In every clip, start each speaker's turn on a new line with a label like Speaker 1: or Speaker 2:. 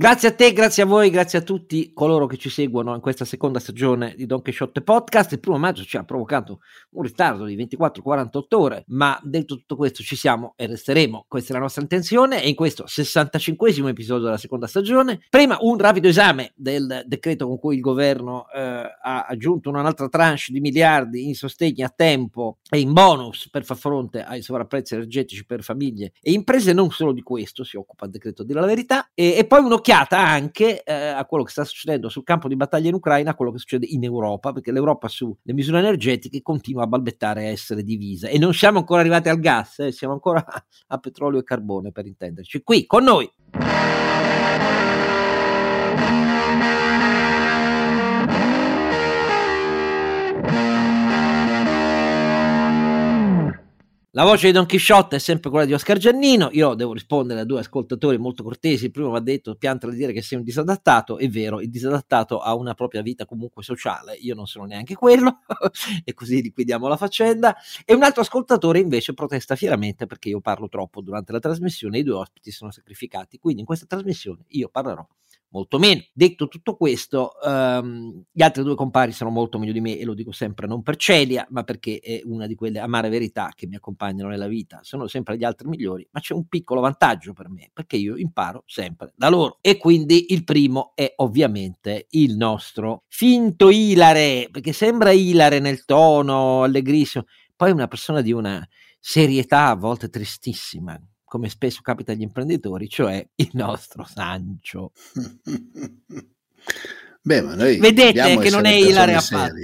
Speaker 1: Grazie a te, grazie a voi, grazie a tutti coloro che ci seguono in questa seconda stagione di Don Quixote Podcast. Il primo maggio ci ha provocato un ritardo di 24-48 ore, ma dentro tutto questo ci siamo e resteremo. Questa è la nostra intenzione e in questo 65 episodio della seconda stagione. Prima un rapido esame del decreto con cui il governo eh, ha aggiunto un'altra tranche di miliardi in sostegno a tempo e in bonus per far fronte ai sovrapprezzi energetici per famiglie e imprese. Non solo di questo si occupa il decreto di la verità. E, e poi un'occhiata un'occhiata anche eh, a quello che sta succedendo sul campo di battaglia in Ucraina, a quello che succede in Europa, perché l'Europa sulle misure energetiche continua a balbettare a essere divisa e non siamo ancora arrivati al gas, eh, siamo ancora a petrolio e carbone per intenderci. Qui con noi. La voce di Don Chisciotte è sempre quella di Oscar Giannino. Io devo rispondere a due ascoltatori molto cortesi. Il primo ha detto: pianta di dire che sei un disadattato. È vero, il disadattato ha una propria vita comunque sociale. Io non sono neanche quello, e così liquidiamo la faccenda. E un altro ascoltatore invece protesta fieramente perché io parlo troppo durante la trasmissione. I due ospiti sono sacrificati. Quindi in questa trasmissione io parlerò molto meno. Detto tutto questo, um, gli altri due compari sono molto meglio di me e lo dico sempre non per Celia, ma perché è una di quelle amare verità che mi accompagnano nella vita. Sono sempre gli altri migliori, ma c'è un piccolo vantaggio per me, perché io imparo sempre da loro. E quindi il primo è ovviamente il nostro finto Ilare, perché sembra Ilare nel tono, allegrissimo, poi è una persona di una serietà a volte tristissima, come spesso capita agli imprenditori, cioè il nostro Sancio.
Speaker 2: Beh, ma noi
Speaker 1: vedete che non è ilare affatto.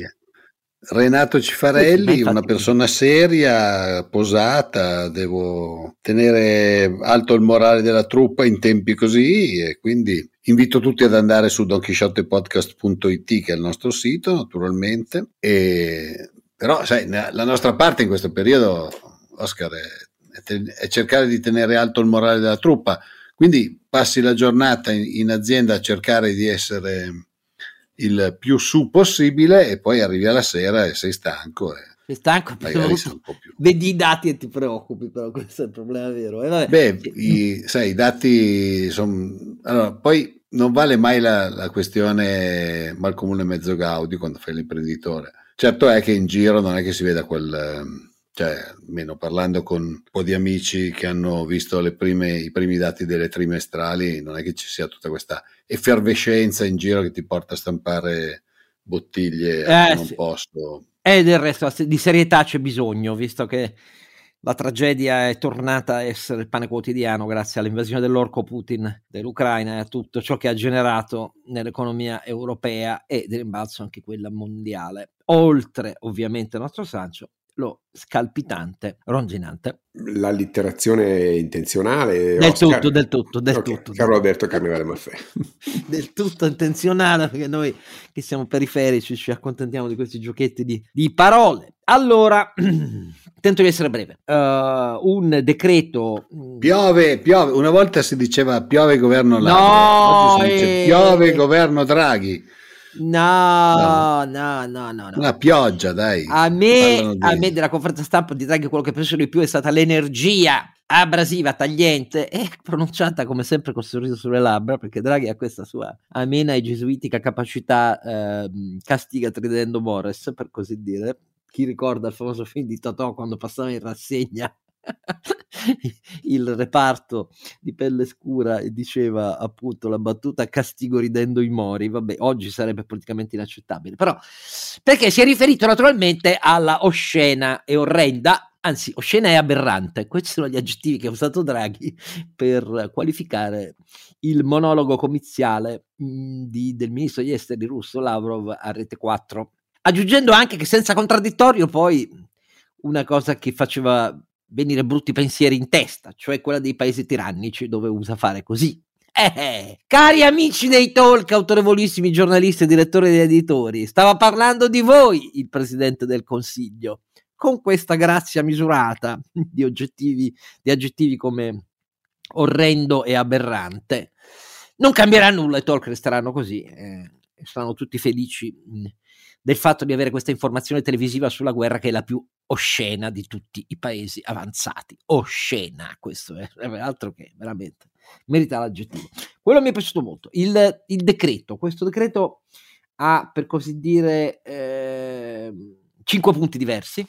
Speaker 2: Renato Cifarelli, una persona seria, posata, devo tenere alto il morale della truppa in tempi così e quindi invito tutti ad andare su donchisciottepodcast.it che è il nostro sito naturalmente e, però sai, la nostra parte in questo periodo Oscar è è cercare di tenere alto il morale della truppa. Quindi passi la giornata in, in azienda a cercare di essere il più su possibile e poi arrivi alla sera e sei stanco. E
Speaker 1: sei stanco, però, vedi i dati e ti preoccupi, però questo è il problema vero.
Speaker 2: Eh. Beh, i, sai, i dati sono... Allora, poi non vale mai la, la questione mal comune mezzo gaudi quando fai l'imprenditore. Certo è che in giro non è che si veda quel cioè almeno parlando con un po' di amici che hanno visto prime, i primi dati delle trimestrali, non è che ci sia tutta questa effervescenza in giro che ti porta a stampare bottiglie eh, un sì. posto.
Speaker 1: E del resto di serietà c'è bisogno, visto che la tragedia è tornata a essere il pane quotidiano grazie all'invasione dell'orco Putin dell'Ucraina e a tutto ciò che ha generato nell'economia europea e di rimbalzo anche quella mondiale. Oltre ovviamente al nostro Sancio, lo scalpitante, ronzinante.
Speaker 3: L'allitterazione intenzionale?
Speaker 1: Del Oscar? tutto, del tutto, del okay. tutto.
Speaker 3: Carlo Alberto Carnevale Maffè.
Speaker 1: del tutto intenzionale, perché noi che siamo periferici ci accontentiamo di questi giochetti di, di parole. Allora, tento di essere breve. Uh, un decreto...
Speaker 2: Mm, piove, piove. Una volta si diceva piove governo
Speaker 1: Laghi. No, Oggi si
Speaker 2: dice eh, piove governo Draghi.
Speaker 1: No, no, no, no, no.
Speaker 2: Una pioggia, dai.
Speaker 1: A me, a me della conferenza stampa di Draghi quello che penso di più è stata l'energia abrasiva, tagliente e pronunciata come sempre col sorriso sulle labbra, perché Draghi ha questa sua amena e gesuitica capacità eh, castiga tridendo Mores, per così dire. Chi ricorda il famoso film di Totò quando passava in rassegna il reparto di pelle scura diceva appunto la battuta castigo ridendo i mori, vabbè, oggi sarebbe politicamente inaccettabile, però perché si è riferito naturalmente alla oscena e orrenda anzi, oscena e aberrante. Questi sono gli aggettivi che ha usato Draghi per qualificare il monologo comiziale mh, di, del ministro degli esteri russo Lavrov a Rete 4, aggiungendo anche che senza contraddittorio poi una cosa che faceva venire brutti pensieri in testa, cioè quella dei paesi tirannici dove usa fare così. Eh, cari amici dei talk, autorevolissimi giornalisti e direttori degli editori, stava parlando di voi il Presidente del Consiglio, con questa grazia misurata di, oggettivi, di aggettivi come orrendo e aberrante. Non cambierà nulla, i talk resteranno così, eh, saranno tutti felici del fatto di avere questa informazione televisiva sulla guerra che è la più oscena di tutti i paesi avanzati. Oscena, questo è, altro che veramente merita l'aggettivo. Quello mi è piaciuto molto. Il, il decreto, questo decreto ha per così dire eh, cinque punti diversi.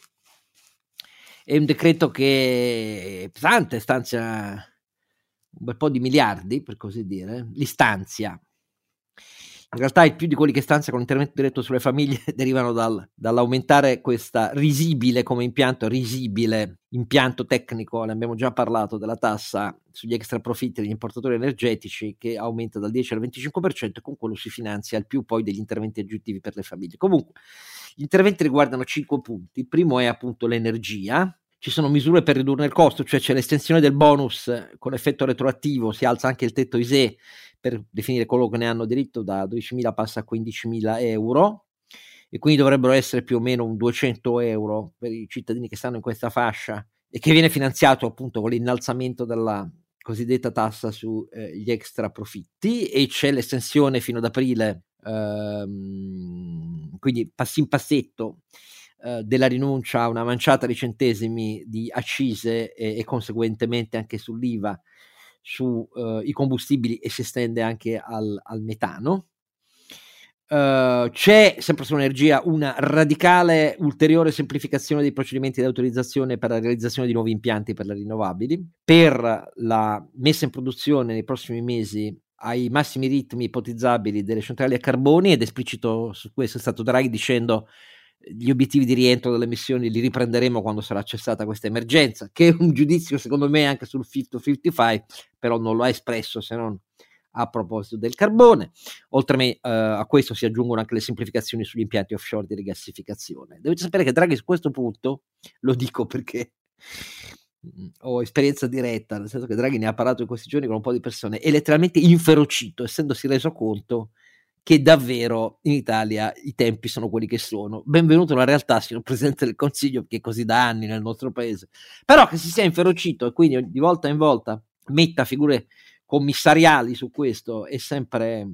Speaker 1: È un decreto che è pesante, stanzia un bel po' di miliardi, per così dire, li stanzia in realtà i più di quelli che stanziano l'intervento diretto sulle famiglie derivano dal, dall'aumentare questa risibile come impianto, risibile impianto tecnico, ne abbiamo già parlato, della tassa sugli extra profitti degli importatori energetici che aumenta dal 10 al 25% e con quello si finanzia il più poi degli interventi aggiuntivi per le famiglie. Comunque, gli interventi riguardano cinque punti. Il primo è appunto l'energia, ci sono misure per ridurre il costo, cioè c'è l'estensione del bonus con effetto retroattivo, si alza anche il tetto ISE per definire coloro che ne hanno diritto da 12.000 passa a 15.000 euro e quindi dovrebbero essere più o meno un 200 euro per i cittadini che stanno in questa fascia e che viene finanziato appunto con l'innalzamento della cosiddetta tassa sugli eh, extra profitti e c'è l'estensione fino ad aprile, ehm, quindi passi in passetto eh, della rinuncia a una manciata di centesimi di accise e, e conseguentemente anche sull'IVA sui uh, combustibili e si estende anche al, al metano. Uh, c'è sempre sull'energia una radicale ulteriore semplificazione dei procedimenti di autorizzazione per la realizzazione di nuovi impianti per le rinnovabili, per la messa in produzione nei prossimi mesi ai massimi ritmi ipotizzabili delle centrali a carboni ed esplicito su questo è stato Draghi dicendo gli obiettivi di rientro delle missioni li riprenderemo quando sarà cessata questa emergenza, che è un giudizio secondo me anche sul Fit to 55, però non lo ha espresso se non a proposito del carbone. Oltre me, uh, a questo si aggiungono anche le semplificazioni sugli impianti offshore di rigassificazione. Dovete sapere che Draghi su questo punto, lo dico perché ho esperienza diretta, nel senso che Draghi ne ha parlato in questi giorni con un po' di persone, è letteralmente inferocito, essendosi reso conto che davvero in Italia i tempi sono quelli che sono. Benvenuto nella realtà, signor Presidente del Consiglio, che è così da anni nel nostro paese. Però che si sia inferocito e quindi di volta in volta metta figure commissariali su questo è sempre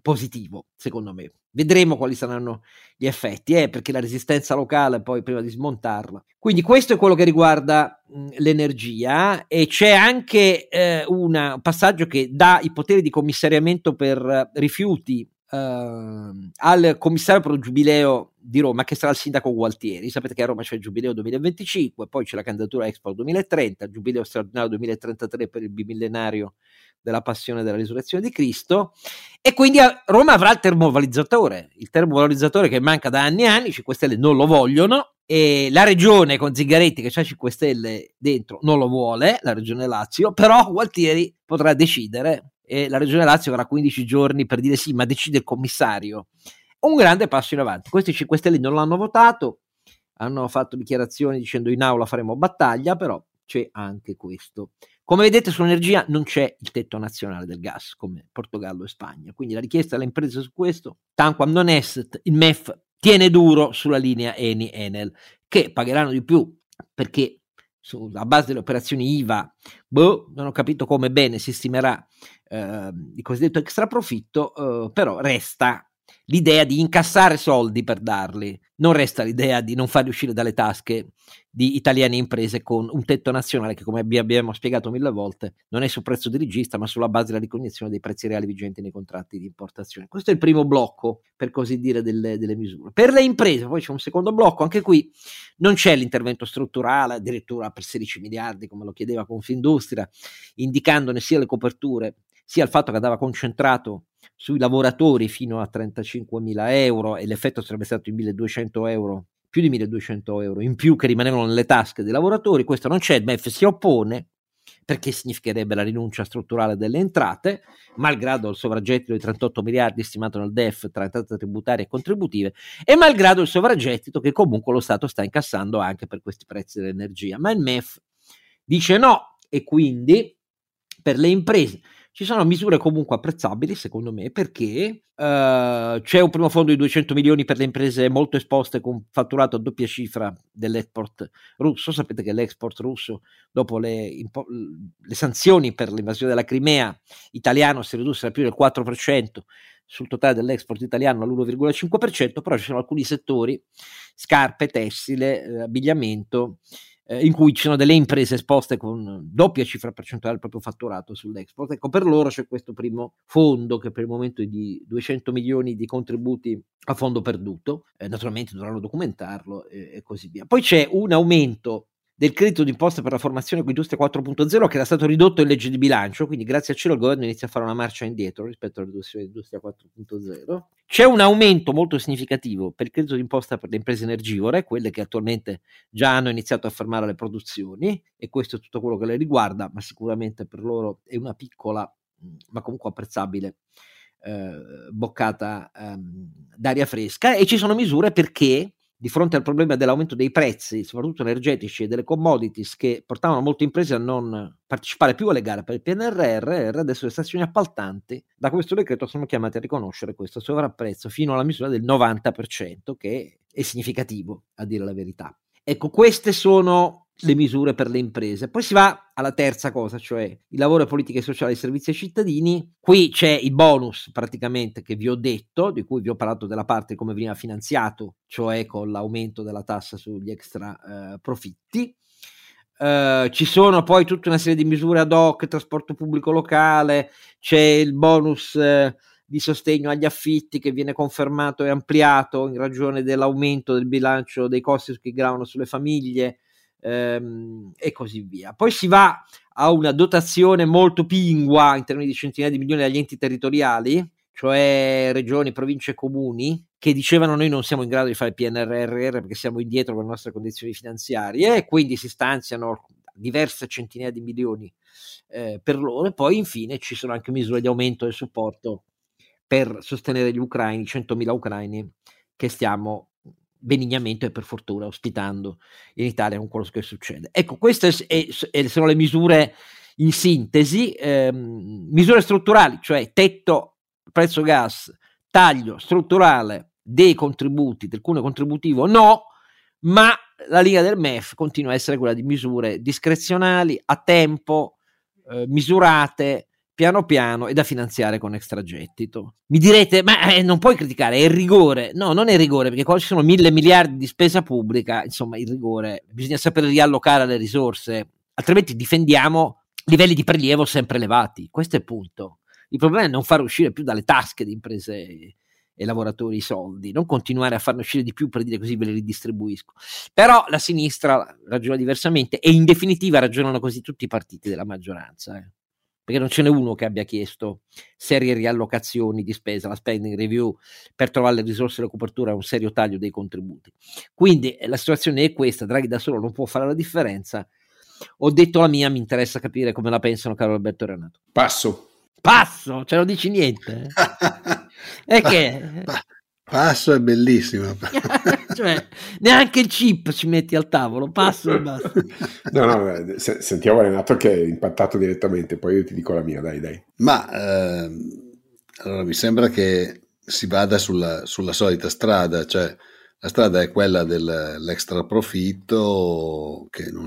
Speaker 1: positivo, secondo me. Vedremo quali saranno gli effetti, eh, perché la resistenza locale poi prima di smontarla. Quindi questo è quello che riguarda mh, l'energia e c'è anche eh, una, un passaggio che dà i poteri di commissariamento per rifiuti Uh, al commissario per il giubileo di Roma, che sarà il sindaco Gualtieri. Sapete che a Roma c'è il giubileo 2025, poi c'è la candidatura Expo 2030, il giubileo straordinario 2033 per il bimillenario della passione della risurrezione di Cristo. E quindi a Roma avrà il termovalorizzatore, il termovalorizzatore che manca da anni e anni, i 5 Stelle non lo vogliono. E la regione con Zingaretti che c'ha 5 Stelle dentro non lo vuole, la regione Lazio, però Gualtieri potrà decidere e la Regione Lazio avrà 15 giorni per dire sì, ma decide il commissario. Un grande passo in avanti. Questi 5 Stelle non l'hanno votato, hanno fatto dichiarazioni dicendo in aula faremo battaglia, però c'è anche questo. Come vedete sull'energia non c'è il tetto nazionale del gas come Portogallo e Spagna, quindi la richiesta alle imprese su questo, tanto non est, il MEF tiene duro sulla linea Eni-Enel, che pagheranno di più perché sulla base delle operazioni IVA, boh, non ho capito come bene si stimerà eh, il cosiddetto extra profitto, eh, però resta l'idea di incassare soldi per darli, non resta l'idea di non farli uscire dalle tasche di italiane imprese con un tetto nazionale che, come abbiamo spiegato mille volte, non è sul prezzo di regista, ma sulla base della ricognizione dei prezzi reali vigenti nei contratti di importazione. Questo è il primo blocco, per così dire, delle, delle misure. Per le imprese, poi c'è un secondo blocco, anche qui non c'è l'intervento strutturale, addirittura per 16 miliardi, come lo chiedeva Confindustria, indicandone sia le coperture sia il fatto che andava concentrato sui lavoratori fino a 35 mila euro e l'effetto sarebbe stato di 1200 euro, più di 1200 euro in più che rimanevano nelle tasche dei lavoratori, questo non c'è, il MEF si oppone perché significherebbe la rinuncia strutturale delle entrate, malgrado il sovraggettito di 38 miliardi stimato nel DEF tra entrate tributarie e contributive, e malgrado il sovraggettito che comunque lo Stato sta incassando anche per questi prezzi dell'energia. Ma il MEF dice no e quindi per le imprese ci sono misure comunque apprezzabili, secondo me, perché uh, c'è un primo fondo di 200 milioni per le imprese molto esposte con fatturato a doppia cifra dell'export russo. Sapete che l'export russo, dopo le, impo- le sanzioni per l'invasione della Crimea, italiano si ridusse da più del 4% sul totale dell'export italiano all'1,5%, però ci sono alcuni settori, scarpe, tessile, eh, abbigliamento, eh, in cui ci sono delle imprese esposte con doppia cifra percentuale del proprio fatturato sull'export. Ecco, per loro c'è questo primo fondo che per il momento è di 200 milioni di contributi a fondo perduto, eh, naturalmente dovranno documentarlo e, e così via. Poi c'è un aumento del credito d'imposta per la formazione con Industria 4.0 che era stato ridotto in legge di bilancio, quindi grazie a cielo il governo inizia a fare una marcia indietro rispetto alla riduzione di Industria 4.0. C'è un aumento molto significativo per il credito d'imposta per le imprese energivore, quelle che attualmente già hanno iniziato a fermare le produzioni e questo è tutto quello che le riguarda, ma sicuramente per loro è una piccola ma comunque apprezzabile eh, boccata ehm, d'aria fresca e ci sono misure perché di fronte al problema dell'aumento dei prezzi, soprattutto energetici e delle commodities, che portavano molte imprese a non partecipare più alle gare per il PNRR, adesso le stazioni appaltanti da questo decreto sono chiamate a riconoscere questo sovrapprezzo fino alla misura del 90%, che è significativo, a dire la verità. Ecco, queste sono le misure per le imprese. Poi si va alla terza cosa, cioè il lavoro e politiche sociali e servizi ai cittadini. Qui c'è il bonus praticamente che vi ho detto, di cui vi ho parlato della parte come veniva finanziato, cioè con l'aumento della tassa sugli extra eh, profitti. Uh, ci sono poi tutta una serie di misure ad hoc, trasporto pubblico locale, c'è il bonus uh, di sostegno agli affitti che viene confermato e ampliato in ragione dell'aumento del bilancio dei costi che gravano sulle famiglie, ehm, e così via. Poi si va a una dotazione molto pingua in termini di centinaia di milioni agli enti territoriali, cioè regioni, province e comuni, che dicevano noi non siamo in grado di fare PNRR perché siamo indietro con le nostre condizioni finanziarie e quindi si stanziano diverse centinaia di milioni eh, per loro e poi infine ci sono anche misure di aumento del supporto per sostenere gli ucraini, 100.000 ucraini che stiamo benignamente e per fortuna ospitando in Italia con quello che succede. Ecco, queste sono le misure in sintesi, ehm, misure strutturali, cioè tetto prezzo gas, taglio strutturale dei contributi, del cuneo contributivo no, ma la linea del MEF continua a essere quella di misure discrezionali, a tempo, eh, misurate, piano piano e da finanziare con extragettito. Mi direte, ma eh, non puoi criticare, è il rigore. No, non è il rigore, perché quando ci sono mille miliardi di spesa pubblica, insomma, il rigore, bisogna sapere riallocare le risorse, altrimenti difendiamo livelli di prelievo sempre elevati. Questo è il punto. Il problema è non far uscire più dalle tasche di imprese e lavoratori i soldi, non continuare a farne uscire di più per dire così ve li ridistribuisco. Però la sinistra ragiona diversamente e in definitiva ragionano così tutti i partiti della maggioranza. Eh perché non ce n'è uno che abbia chiesto serie riallocazioni di spesa, la spending review per trovare le risorse e la copertura, un serio taglio dei contributi. Quindi eh, la situazione è questa, Draghi da solo non può fare la differenza. Ho detto la mia, mi interessa capire come la pensano caro Alberto Renato.
Speaker 3: Passo.
Speaker 1: Passo, ce lo dici niente? e che?
Speaker 2: Passo è bellissima.
Speaker 1: cioè, neanche il chip ci metti al tavolo, passo e basta.
Speaker 3: no, no, se, sentiamo Renato che è impattato direttamente, poi io ti dico la mia, dai, dai.
Speaker 2: Ma eh, allora mi sembra che si vada sulla, sulla solita strada, cioè la strada è quella dell'extra profitto, che non,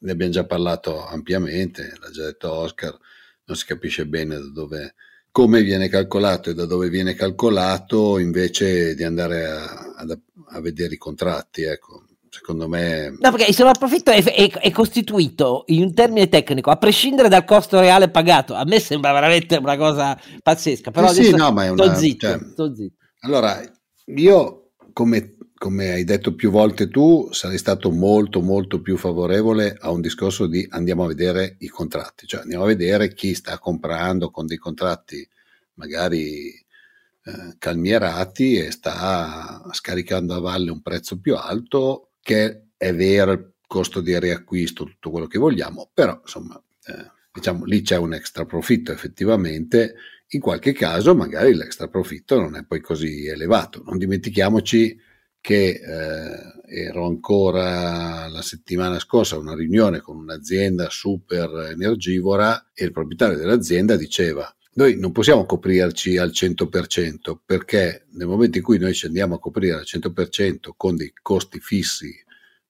Speaker 2: ne abbiamo già parlato ampiamente, l'ha già detto Oscar, non si capisce bene da dove come viene calcolato e da dove viene calcolato invece di andare a, a, a vedere i contratti. Ecco. Secondo me...
Speaker 1: No, perché il sovrapprofitto è, è, è, costituito in un termine tecnico, a prescindere dal costo reale pagato. A me sembra veramente una cosa pazzesca. Però
Speaker 2: sì, sì no, ma è una... Zitto, cioè, zitto. Allora, io come come hai detto più volte tu, sarei stato molto molto più favorevole a un discorso di andiamo a vedere i contratti, cioè andiamo a vedere chi sta comprando con dei contratti magari eh, calmierati e sta scaricando a valle un prezzo più alto che è vero il costo di riacquisto, tutto quello che vogliamo, però insomma eh, diciamo lì c'è un extra profitto effettivamente, in qualche caso magari l'extra profitto non è poi così elevato, non dimentichiamoci che eh, ero ancora la settimana scorsa a una riunione con un'azienda super energivora e il proprietario dell'azienda diceva noi non possiamo coprirci al 100% perché nel momento in cui noi ci andiamo a coprire al 100% con dei costi fissi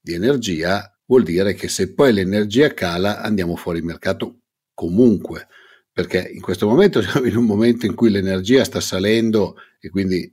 Speaker 2: di energia vuol dire che se poi l'energia cala andiamo fuori mercato comunque perché in questo momento siamo in un momento in cui l'energia sta salendo e quindi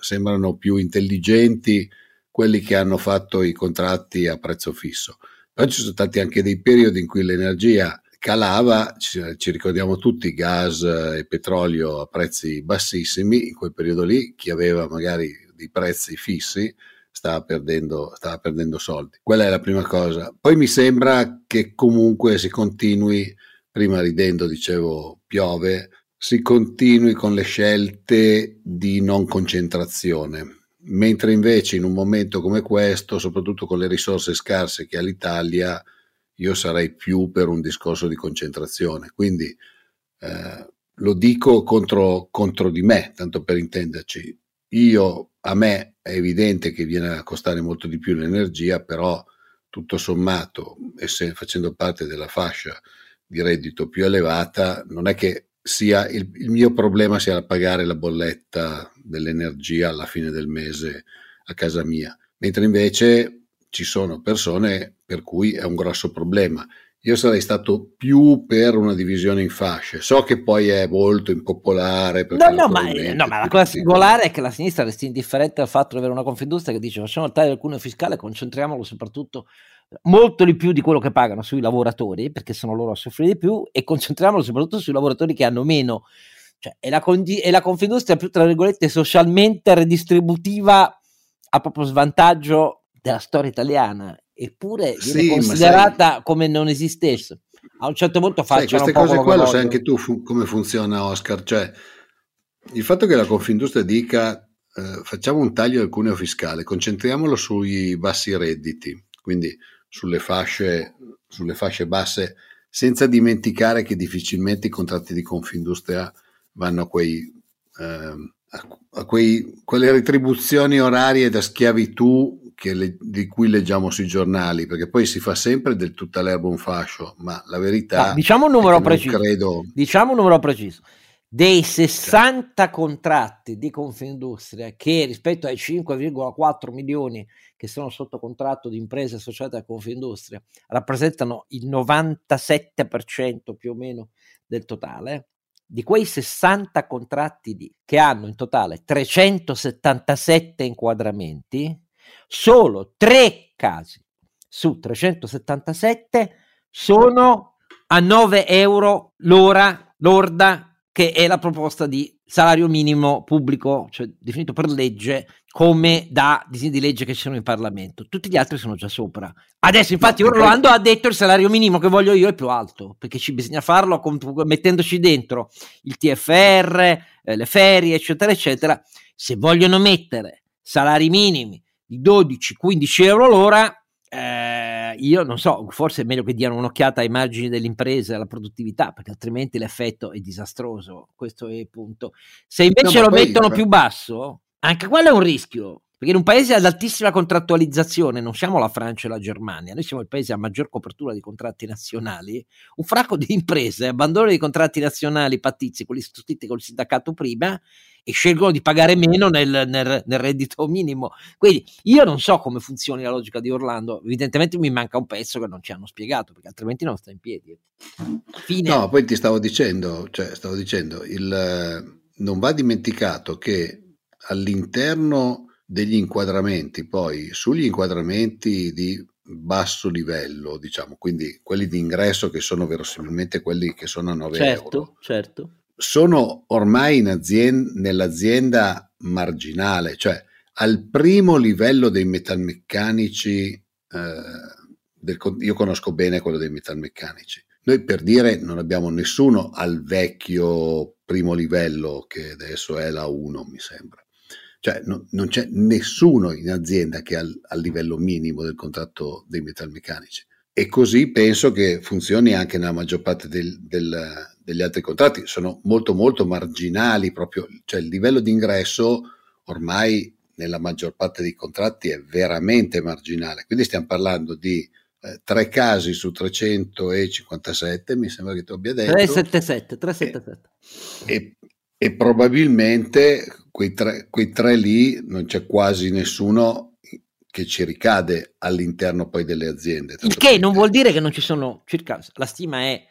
Speaker 2: sembrano più intelligenti quelli che hanno fatto i contratti a prezzo fisso. Poi ci sono stati anche dei periodi in cui l'energia calava, ci, ci, ricordiamo tutti gas e petrolio a prezzi bassissimi, in quel periodo lì chi aveva magari dei prezzi fissi stava perdendo, stava perdendo soldi. Quella è la prima cosa. Poi mi sembra che comunque si continui, prima ridendo dicevo piove, si continui con le scelte di non concentrazione. Mentre invece in un momento come questo, soprattutto con le risorse scarse che ha l'Italia, io sarei più per un discorso di concentrazione. Quindi eh, lo dico contro, contro di me, tanto per intenderci. Io, a me è evidente che viene a costare molto di più l'energia, però tutto sommato, essendo, facendo parte della fascia di reddito più elevata, non è che sia il, il mio problema sia pagare la bolletta dell'energia alla fine del mese a casa mia, mentre invece ci sono persone per cui è un grosso problema. Io sarei stato più per una divisione in fasce. So che poi è molto impopolare.
Speaker 1: No, no ma, no, ma la cosa singolare è che la sinistra resta indifferente al fatto di avere una confindustria che dice facciamo il taglio del cuneo fiscale, concentriamolo soprattutto molto di più di quello che pagano sui lavoratori, perché sono loro a soffrire di più, e concentriamolo soprattutto sui lavoratori che hanno meno. Cioè, è, la, è la confindustria più, tra virgolette, socialmente redistributiva a proprio svantaggio della storia italiana, eppure viene sì, considerata sai, come non esistesse. A un certo punto faccio
Speaker 2: queste cose qua lo sai anche tu fu- come funziona Oscar, cioè il fatto che la Confindustria dica eh, facciamo un taglio del cuneo fiscale, concentriamolo sui bassi redditi, quindi sulle fasce, sulle fasce basse, senza dimenticare che difficilmente i contratti di Confindustria vanno a quei eh, a, quei, quelle retribuzioni orarie da schiavitù le, di cui leggiamo sui giornali, perché poi si fa sempre del tutta l'erba un fascio, ma la verità
Speaker 1: no, diciamo un numero preciso. Credo... Diciamo un numero preciso. Dei 60 cioè. contratti di Confindustria che rispetto ai 5,4 milioni che sono sotto contratto di imprese associate a Confindustria rappresentano il 97% più o meno del totale, di quei 60 contratti di, che hanno in totale 377 inquadramenti, solo tre casi su 377 sono a 9 euro l'ora lorda che è la proposta di salario minimo pubblico, cioè definito per legge come da disegni di legge che ci sono in Parlamento. Tutti gli altri sono già sopra. Adesso, infatti, Orlando ha detto il salario minimo che voglio io è più alto, perché ci bisogna farlo con, mettendoci dentro il TFR, eh, le ferie, eccetera, eccetera. Se vogliono mettere salari minimi di 12-15 euro l'ora, eh, io non so, forse è meglio che diano un'occhiata ai margini delle imprese, alla produttività, perché altrimenti l'effetto è disastroso. Questo è il punto. Se invece no, lo poi, mettono più basso, anche quello è un rischio. Perché in un paese ad altissima contrattualizzazione, non siamo la Francia e la Germania, noi siamo il paese a maggior copertura di contratti nazionali, un fracco di imprese abbandonano i contratti nazionali pattizi, quelli sottoscritti col sindacato prima, e scelgono di pagare meno nel, nel, nel, reddito minimo. Quindi io non so come funzioni la logica di Orlando, evidentemente mi manca un pezzo che non ci hanno spiegato, perché altrimenti non sta in piedi.
Speaker 2: Fine. No, poi ti stavo dicendo, cioè stavo dicendo, il, non va dimenticato che all'interno degli inquadramenti, poi sugli inquadramenti di basso livello, diciamo, quindi quelli di ingresso che sono verosimilmente quelli che sono a 9
Speaker 1: certo,
Speaker 2: euro.
Speaker 1: Certo.
Speaker 2: Sono ormai in azienda, nell'azienda marginale, cioè al primo livello dei metalmeccanici, eh, del, io conosco bene quello dei metalmeccanici. Noi per dire non abbiamo nessuno al vecchio primo livello che adesso è la 1, mi sembra. Cioè no, non c'è nessuno in azienda che ha al livello minimo del contratto dei metalmeccanici. E così penso che funzioni anche nella maggior parte del, del, degli altri contratti. Sono molto molto marginali proprio, cioè il livello di ingresso ormai nella maggior parte dei contratti è veramente marginale. Quindi stiamo parlando di eh, tre casi su 357, mi sembra che tu abbia detto.
Speaker 1: 377, 377.
Speaker 2: E, e, e probabilmente quei tre, quei tre lì non c'è quasi nessuno che ci ricade all'interno poi delle aziende.
Speaker 1: Il che non vuol dire che non ci sono circa, la stima è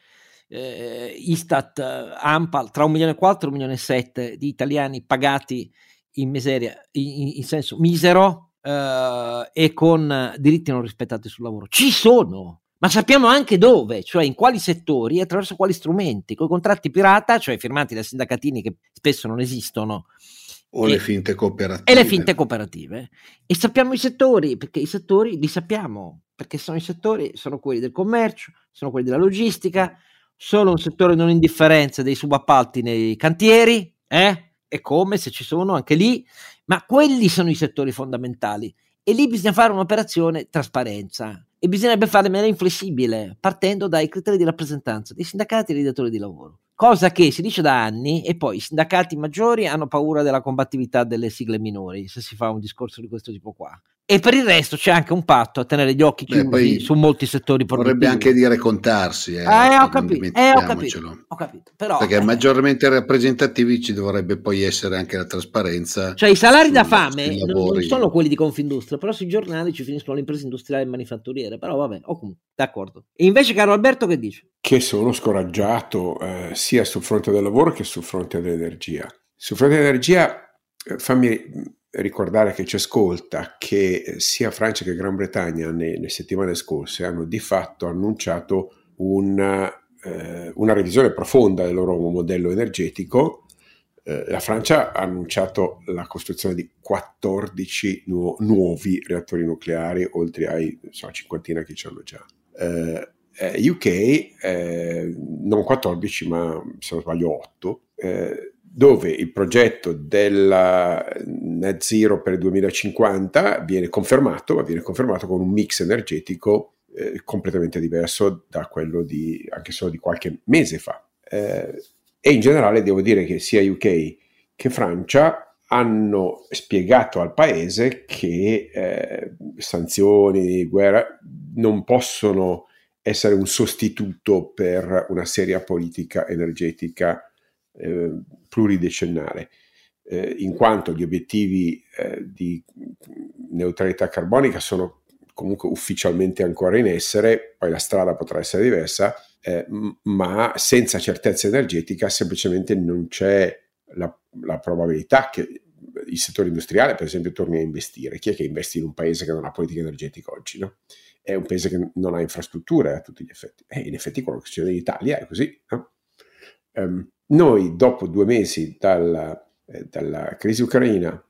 Speaker 1: eh, Istat, Ampal, tra un milione e quattro e un milione e sette di italiani pagati in miseria, in, in senso misero eh, e con diritti non rispettati sul lavoro. Ci sono, ma sappiamo anche dove, cioè in quali settori e attraverso quali strumenti, con i contratti pirata, cioè firmati da sindacatini che spesso non esistono.
Speaker 2: O e, le finte cooperative.
Speaker 1: E le finte cooperative. E sappiamo i settori, perché i settori li sappiamo, perché sono i settori, sono quelli del commercio, sono quelli della logistica, sono un settore non indifferenza dei subappalti nei cantieri, eh? E come se ci sono anche lì, ma quelli sono i settori fondamentali. E lì bisogna fare un'operazione trasparenza e bisognerebbe farla in maniera inflessibile, partendo dai criteri di rappresentanza dei sindacati e dei datori di lavoro. Cosa che si dice da anni e poi i sindacati maggiori hanno paura della combattività delle sigle minori, se si fa un discorso di questo tipo qua. E per il resto c'è anche un patto a tenere gli occhi chiusi Beh, su molti settori
Speaker 2: produttivi. Vorrebbe anche dire contarsi. Eh,
Speaker 1: eh, ho, capito, eh ho, capito, ho capito, però,
Speaker 2: Perché eh. maggiormente rappresentativi ci dovrebbe poi essere anche la trasparenza.
Speaker 1: Cioè i salari da fame non sono quelli di Confindustria, però sui giornali ci finiscono le imprese industriali e manifatturiere. Però vabbè, oh, d'accordo. E invece caro Alberto che dice?
Speaker 3: Che sono scoraggiato eh, sia sul fronte del lavoro che sul fronte dell'energia. Sul fronte dell'energia eh, fammi ricordare che ci ascolta che sia Francia che Gran Bretagna nelle settimane scorse hanno di fatto annunciato una, eh, una revisione profonda del loro modello energetico. Eh, la Francia ha annunciato la costruzione di 14 nu- nuovi reattori nucleari, oltre ai so, cinquantina che ci hanno già. Eh, eh UK eh, non 14, ma se non sbaglio 8 dove il progetto del net zero per il 2050 viene confermato, ma viene confermato con un mix energetico eh, completamente diverso da quello di anche solo di qualche mese fa. Eh, e in generale devo dire che sia UK che Francia hanno spiegato al paese che eh, sanzioni, guerra non possono essere un sostituto per una seria politica energetica eh, pluridecennale, eh, in quanto gli obiettivi eh, di neutralità carbonica sono comunque ufficialmente ancora in essere, poi la strada potrà essere diversa, eh, ma senza certezza energetica semplicemente non c'è la, la, probabilità che il settore industriale, per esempio, torni a investire. Chi è che investe in un paese che non ha politica energetica oggi? No? È un paese che non ha infrastrutture a tutti gli effetti. E in effetti quello che succede in Italia è così. No? Um, noi, dopo due mesi dalla, eh, dalla crisi ucraina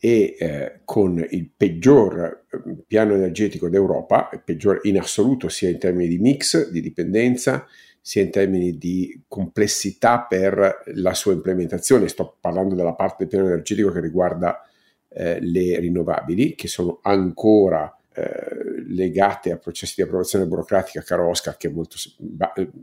Speaker 3: e eh, con il peggior eh, piano energetico d'Europa, il peggiore in assoluto sia in termini di mix, di dipendenza, sia in termini di complessità per la sua implementazione. Sto parlando della parte del piano energetico che riguarda eh, le rinnovabili, che sono ancora eh, legate a processi di approvazione burocratica, caro Oscar, che, molto,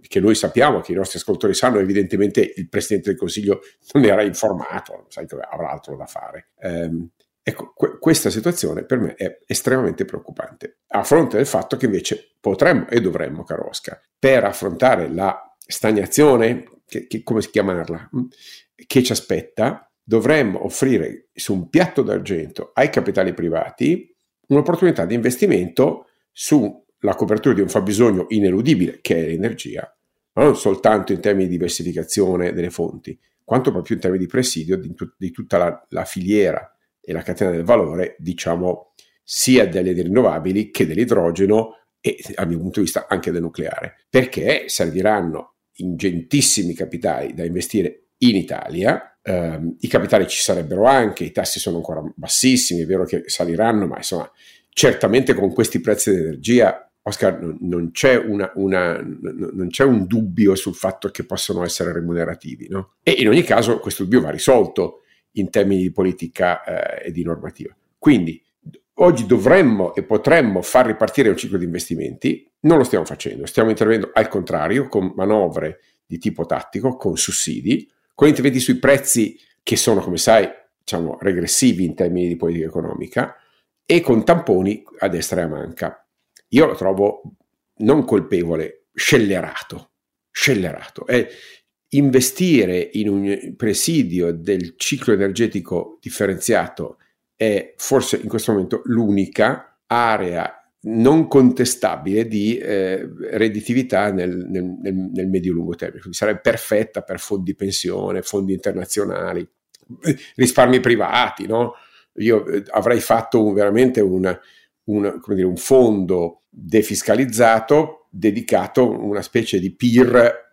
Speaker 3: che, noi sappiamo, che i nostri ascoltatori sanno, evidentemente il Presidente del Consiglio non era informato, sai che avrà altro da fare. Um, ecco, que- questa situazione per me è estremamente preoccupante, a fronte del fatto che invece potremmo e dovremmo, caro Oscar, per affrontare la stagnazione, che, che, come chiamarla, che ci aspetta, dovremmo offrire su un piatto d'argento ai capitali privati un'opportunità di investimento sulla copertura di un fabbisogno ineludibile che è l'energia, ma non soltanto in termini di diversificazione delle fonti, quanto proprio in termini di presidio di, tut- di tutta la, la, filiera e la catena del valore, diciamo, sia delle rinnovabili che dell'idrogeno e, dal mio punto di vista, anche del nucleare, perché serviranno ingentissimi capitali da investire in Italia. Um, I capitali ci sarebbero anche, i tassi sono ancora bassissimi, è vero che saliranno, ma insomma, certamente con questi prezzi dell'energia, Oscar, non, non, c'è, una, una, non c'è, un dubbio sul fatto che possano essere remunerativi. No? E in ogni caso questo dubbio va risolto in termini di politica eh, e di normativa. Quindi oggi dovremmo e potremmo far ripartire un ciclo di investimenti, non lo stiamo facendo, stiamo intervenendo al contrario con manovre di tipo tattico, con sussidi, con interventi sui prezzi che sono, come sai, diciamo, regressivi in termini di politica economica e con tamponi a destra e a manca. Io lo trovo non colpevole, scellerato, scellerato. È investire in un presidio del ciclo energetico differenziato è forse in questo momento l'unica area non contestabile di eh, redditività nel, nel, nel, medio-lungo termine. Quindi sarebbe perfetta per fondi pensione, fondi internazionali, risparmi privati. No? Io eh, avrei fatto un, veramente una, un, dire, un fondo defiscalizzato dedicato a una specie di peer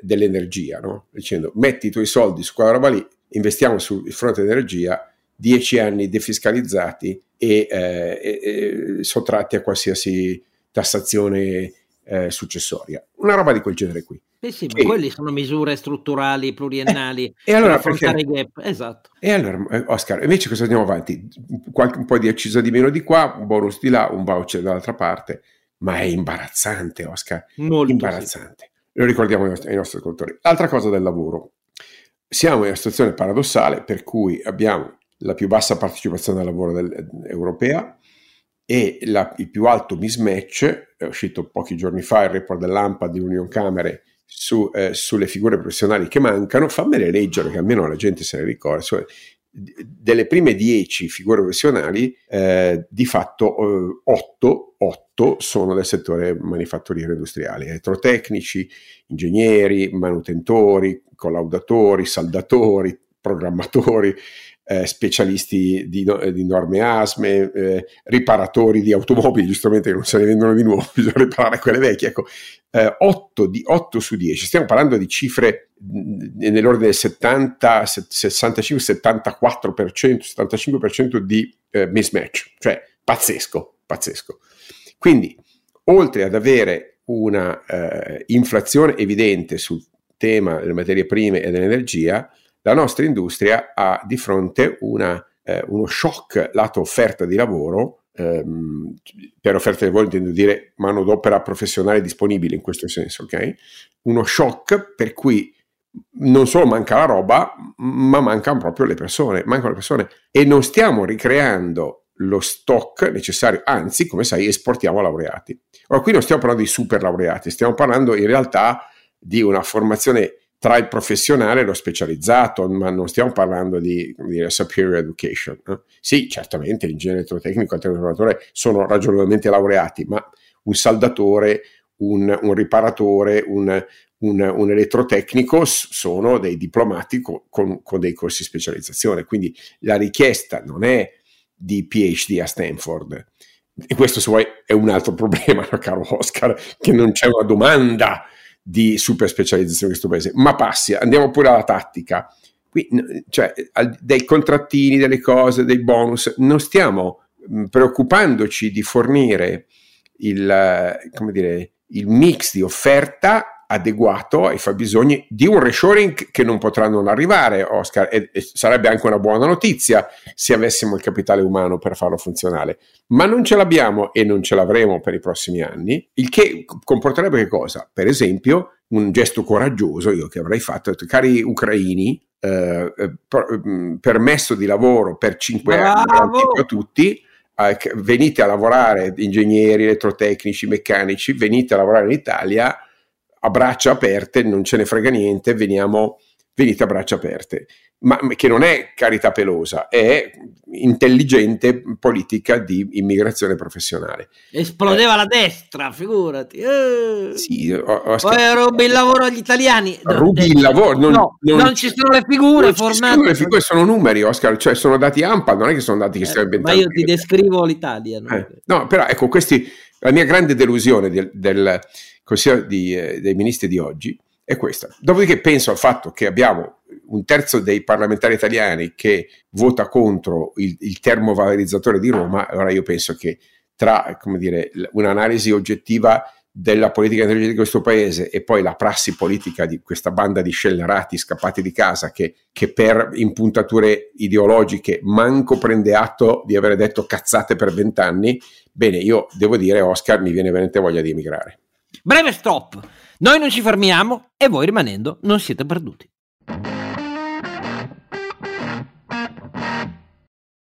Speaker 3: dell'energia, no? dicendo metti i tuoi soldi su quella roba lì, investiamo sul fronte dell'energia, dieci anni defiscalizzati e, eh, e, sottratti a qualsiasi tassazione eh, successoria. Una roba di quel genere qui.
Speaker 1: Eh sì, ma e, quelli sono misure strutturali pluriennali
Speaker 3: eh, e allora, per affrontare perché, gap. Esatto. E allora, eh, Oscar, invece cosa andiamo avanti? Qualche, un po' di accisa di meno di qua, un bonus di là, un voucher dall'altra parte, ma è imbarazzante, Oscar. Molto imbarazzante. Sì. Lo ricordiamo ai nostri, ai nostri ascoltatori. Altra cosa del lavoro. Siamo in una situazione paradossale per cui abbiamo la più bassa partecipazione al lavoro del, europea e la, il più alto mismatch, è uscito pochi giorni fa il report dell'AMPA di Union Camere su, eh, sulle figure professionali che mancano, fammele leggere che almeno la gente se ne ricorda. Cioè, delle prime 10 figure professionali, eh, di fatto eh, 8, 8 sono del settore manifatturiero industriale, elettrotecnici, ingegneri, manutentori, collaudatori, saldatori, programmatori, eh, specialisti di, di, norme ASME, eh, riparatori di automobili, giustamente che non se ne vendono di nuovo, bisogna riparare quelle vecchie. Ecco, eh, 8, di, 8 su 10, stiamo parlando di cifre nell'ordine del 70, 65-74%, 75% di eh, mismatch, cioè pazzesco, pazzesco. Quindi, oltre ad avere una eh, inflazione evidente sul tema delle materie prime e dell'energia, la nostra industria ha di fronte una, eh, uno shock lato offerta di lavoro, ehm, per offerta di lavoro intendo dire manodopera professionale disponibile in questo senso, ok? Uno shock per cui non solo manca la roba, ma mancano proprio le persone, mancano le persone e non stiamo ricreando lo stock necessario, anzi, come sai, esportiamo laureati. Ora, qui non stiamo parlando di super laureati, stiamo parlando in realtà di una formazione tra il professionale e lo specializzato, ma non stiamo parlando di dire, superior education. Eh? Sì, certamente l'ingegnere elettrotecnico e il tecnico sono ragionevolmente laureati, ma un saldatore, un, un riparatore, un, un, un, elettrotecnico sono dei diplomati con, con, con dei corsi di specializzazione. Quindi la richiesta non è di PhD a Stanford. E questo, se vuoi, è un altro problema, caro Oscar, che non c'è una domanda di super specializzazione in questo paese. Ma passi, andiamo pure alla tattica. Qui, cioè, dei contrattini, delle cose, dei bonus, non stiamo preoccupandoci di fornire il, dire, il mix di offerta adeguato ai fabbisogni di un reshoring che non potrà non arrivare, Oscar, e, e, sarebbe anche una buona notizia se avessimo il capitale umano per farlo funzionare, ma non ce l'abbiamo e non ce l'avremo per i prossimi anni, il che comporterebbe che cosa? Per esempio, un gesto coraggioso io che avrei fatto, detto, cari ucraini, eh, eh mm, permesso di lavoro per 5 anni a tutti, eh, venite a lavorare, ingegneri, elettrotecnici, meccanici, venite a lavorare in Italia a braccia aperte, non ce ne frega niente, veniamo, venite a braccia aperte. Ma che non è carità pelosa, è intelligente politica di immigrazione professionale.
Speaker 1: Esplodeva eh. la destra, figurati. Eh. Sì, ho, ho Poi rubi il lavoro agli italiani.
Speaker 3: Rubi il lavoro.
Speaker 1: Non, no, non, non ci sono le figure formate.
Speaker 3: Le figure sono numeri, Oscar, cioè sono dati AMPA, non è che sono dati che eh, stiamo inventando.
Speaker 1: Ma io ti descrivo l'Italia.
Speaker 3: No? Eh, no, però ecco, questi, la mia grande delusione del, del Consiglio di, eh, dei Ministri di oggi è questa. Dopodiché penso al fatto che abbiamo un terzo dei parlamentari italiani che vota contro il, il termovalorizzatore di Roma, allora io penso che tra dire, un'analisi oggettiva della politica energetica di questo paese e poi la prassi politica di questa banda di scellerati scappati di casa che, che, per impuntature ideologiche manco prende atto di aver detto cazzate per vent'anni, bene, io devo dire, Oscar, mi viene veramente voglia di emigrare.
Speaker 1: Breve stop. Noi non ci fermiamo e voi rimanendo non siete perduti.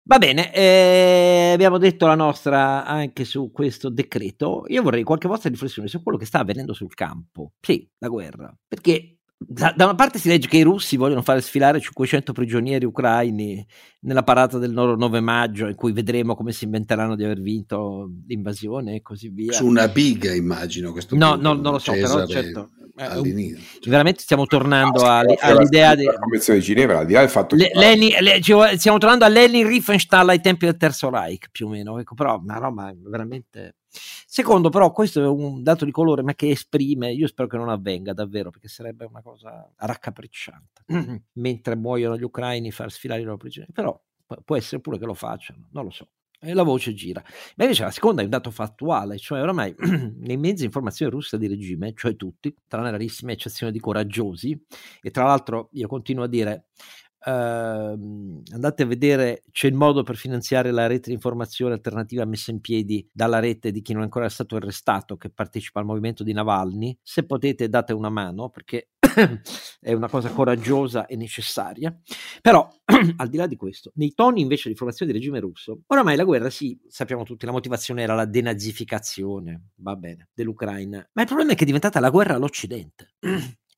Speaker 1: Va bene, eh, abbiamo detto la nostra anche su questo decreto. Io vorrei qualche vostra riflessione su quello che sta avvenendo sul campo. Sì, la guerra. Perché da, da, una parte si legge che i russi vogliono fare sfilare 500 prigionieri ucraini nella parata del 9 maggio, in cui vedremo come si inventeranno di aver vinto l'invasione e così via.
Speaker 2: Su una biga, immagino. Questo
Speaker 1: no, no, non lo so, Cesare, però certo. eh, all'inizio. Veramente stiamo tornando no, all'idea
Speaker 3: della Convenzione di Ginevra, al di là del fatto che...
Speaker 1: Leni, le, stiamo tornando a Leni Riefenstahl ai tempi del Terzo Reich, più o meno, ecco, però una roba veramente... Secondo, però, questo è un dato di colore, ma che esprime, io spero che non avvenga davvero, perché sarebbe una cosa raccapricciante. Mentre muoiono gli ucraini far sfilare i loro prigionieri, però può essere pure che lo facciano, non lo so e la voce gira. Ma invece la seconda è un dato fattuale, cioè oramai nei mezzi di informazione russa di regime, cioè tutti, tranne rarissime eccezioni di coraggiosi, e tra l'altro io continuo a dire, Uh, andate a vedere c'è il modo per finanziare la rete di informazione alternativa messa in piedi dalla rete di chi non è ancora stato arrestato che partecipa al movimento di Navalny se potete date una mano perché è una cosa coraggiosa e necessaria. Però, al di là di questo, nei toni invece di formazione del regime russo, oramai la guerra, sì, sappiamo tutti, la motivazione era la denazificazione, va bene, dell'Ucraina, ma il problema è che è diventata la guerra all'Occidente.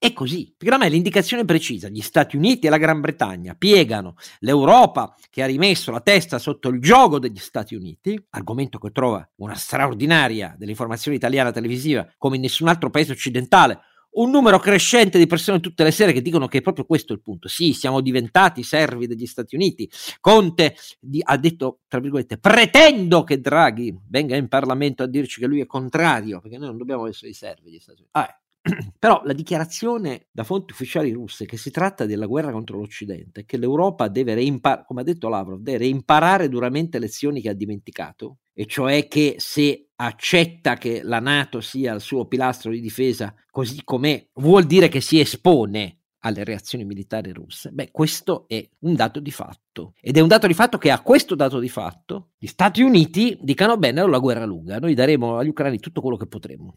Speaker 1: È così, perché ormai l'indicazione precisa, gli Stati Uniti e la Gran Bretagna piegano l'Europa che ha rimesso la testa sotto il gioco degli Stati Uniti, argomento che trova una straordinaria dell'informazione italiana televisiva come in nessun altro paese occidentale, un numero crescente di persone tutte le sere che dicono che è proprio questo il punto. Sì, siamo diventati servi degli Stati Uniti. Conte di, ha detto, tra virgolette, pretendo che Draghi venga in Parlamento a dirci che lui è contrario, perché noi non dobbiamo essere i servi degli Stati Uniti. Ah. Però la dichiarazione da fonti ufficiali russe che si tratta della guerra contro l'Occidente, che l'Europa deve reimparare, come ha detto Lavrov, deve reimparare duramente lezioni che ha dimenticato, e cioè che se accetta che la Nato sia il suo pilastro di difesa così com'è, vuol dire che si espone alle reazioni militari russe, beh, questo è un dato di fatto. Ed è un dato di fatto che a questo dato di fatto gli Stati Uniti dicano bene, la guerra lunga, noi daremo agli ucraini tutto quello che potremo.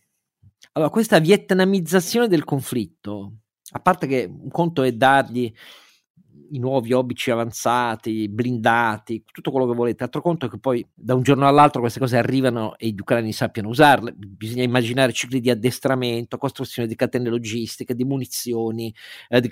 Speaker 1: Allora, questa vietnamizzazione del conflitto, a parte che un conto è dargli i nuovi obici avanzati, blindati, tutto quello che volete. Altro conto è che poi da un giorno all'altro queste cose arrivano e gli ucraini sappiano usarle. Bisogna immaginare cicli di addestramento, costruzione di catene logistiche, di munizioni eh, di,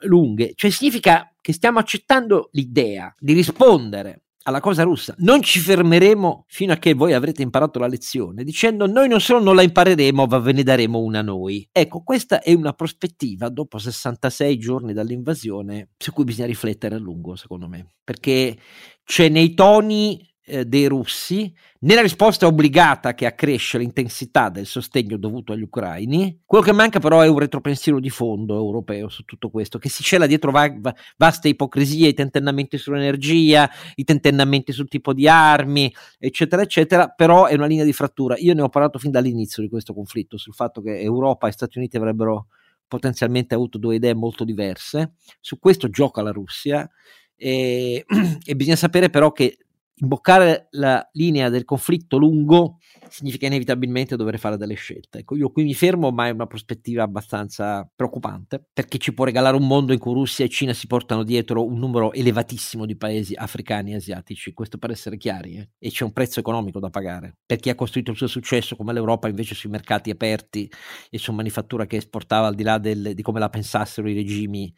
Speaker 1: lunghe. Cioè significa che stiamo accettando l'idea di rispondere alla cosa russa. Non ci fermeremo fino a che voi avrete imparato la lezione, dicendo noi non solo non la impareremo, ma ve ne daremo una noi. Ecco, questa è una prospettiva dopo 66 giorni dall'invasione su cui bisogna riflettere a lungo, secondo me, perché c'è nei toni eh, dei russi, nella risposta obbligata che accresce l'intensità del sostegno dovuto agli ucraini. Quello che manca però è un retropensiero di fondo europeo su tutto questo, che si cela dietro va- va- vaste ipocrisie, i tentennamenti sull'energia, i tentennamenti sul tipo di armi, eccetera, eccetera, però è una linea di frattura. Io ne ho parlato fin dall'inizio di questo conflitto, sul fatto che Europa e Stati Uniti avrebbero potenzialmente avuto due idee molto diverse. Su questo gioca la Russia. E, e bisogna sapere però che imboccare la linea del conflitto lungo significa inevitabilmente dover fare delle scelte. Ecco, io qui mi fermo, ma è una prospettiva abbastanza preoccupante, perché ci può regalare un mondo in cui Russia e Cina si portano dietro un numero elevatissimo di paesi africani e asiatici, questo per essere chiari, eh? e c'è un prezzo economico da pagare. Per chi ha costruito il suo successo, come l'Europa, invece sui mercati aperti e su manifattura che esportava al di là del, di come la pensassero i regimi,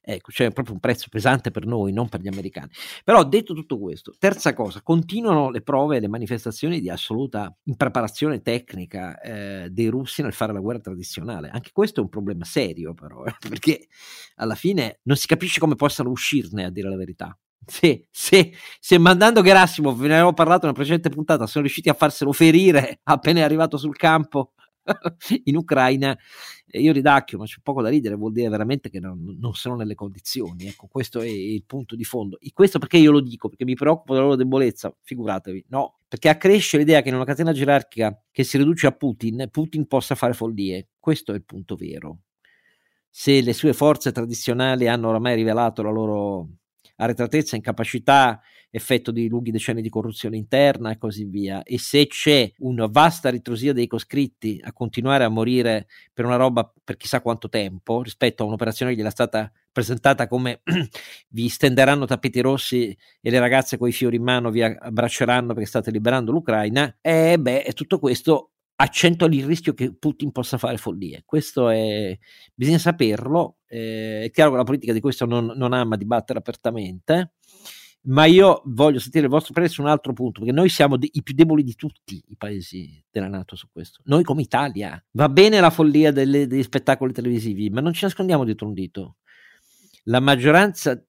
Speaker 1: ecco, c'è proprio un prezzo pesante per noi, non per gli americani. Però detto tutto questo, terza cosa, continuano le prove e le manifestazioni di assoluta impreparazione tecnica eh, dei russi nel fare la guerra tradizionale. Anche questo è un problema serio, però, eh, perché alla fine non si capisce come possano uscirne, a dire la verità. Se, se, se mandando Gerasimov, ve ne avevo parlato nella precedente puntata, sono riusciti a farselo ferire appena è arrivato sul campo in Ucraina, io ridacchio, ma c'è poco da ridere, vuol dire veramente che non, non, sono nelle condizioni. Ecco, questo è il punto di fondo. E questo perché io lo dico, perché mi preoccupo della loro debolezza, figuratevi, no, perché accresce l'idea che in una catena gerarchica che si riduce a Putin, Putin possa fare follie. Questo è il punto vero. Se le sue forze tradizionali hanno oramai rivelato la loro arretratezza, incapacità, effetto di lunghi decenni di corruzione interna e così via. E se c'è una vasta ritrosia dei coscritti a continuare a morire per una roba per chissà quanto tempo, rispetto a un'operazione che gli era stata presentata come vi stenderanno tappeti rossi e le ragazze con i fiori in mano vi abbracceranno perché state liberando l'Ucraina, e beh, tutto questo accentua il rischio che Putin possa fare follie. Questo è, bisogna saperlo. Eh, è chiaro che la politica di questo non, non ama dibattere apertamente ma io voglio sentire il vostro parere su un altro punto, perché noi siamo de- i più deboli di tutti i paesi della Nato su questo. Noi come Italia. Va bene la follia delle, degli spettacoli televisivi, ma non ci nascondiamo dietro un dito. La maggioranza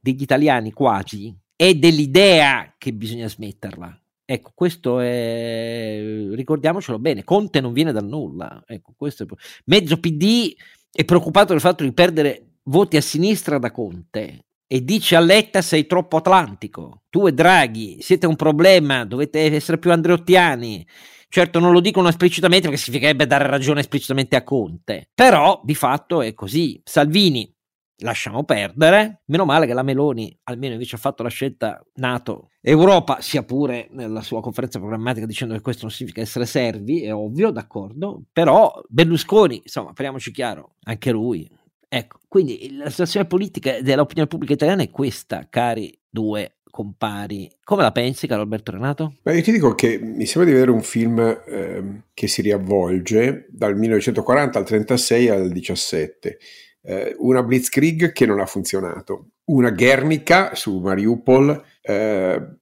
Speaker 1: degli italiani quasi è dell'idea che bisogna smetterla. Ecco, questo è, ricordiamocelo bene, Conte non viene dal nulla. Ecco, questo è... Mezzo PD è preoccupato del fatto di perdere voti a sinistra da Conte e dice a Letta sei troppo atlantico. Tu e Draghi siete un problema, dovete essere più andreottiani. Certo non lo dicono esplicitamente perché significherebbe dare ragione esplicitamente a Conte, però di fatto è così. Salvini lasciamo perdere. Meno male che la Meloni almeno invece ha fatto la scelta NATO Europa, sia pure nella sua conferenza programmatica dicendo che questo non significa essere servi, è ovvio, d'accordo, però Berlusconi, insomma, parliamoci chiaro, anche lui. Ecco, quindi la situazione politica dell'opinione pubblica italiana è questa, cari due compari. Come la pensi, caro Alberto Renato?
Speaker 3: Beh, io ti dico che mi sembra di vedere un film eh, che si riavvolge dal 1940 al 36 al 17 eh, una Blitzkrieg che non ha funzionato, una Guernica su Mariupol eh,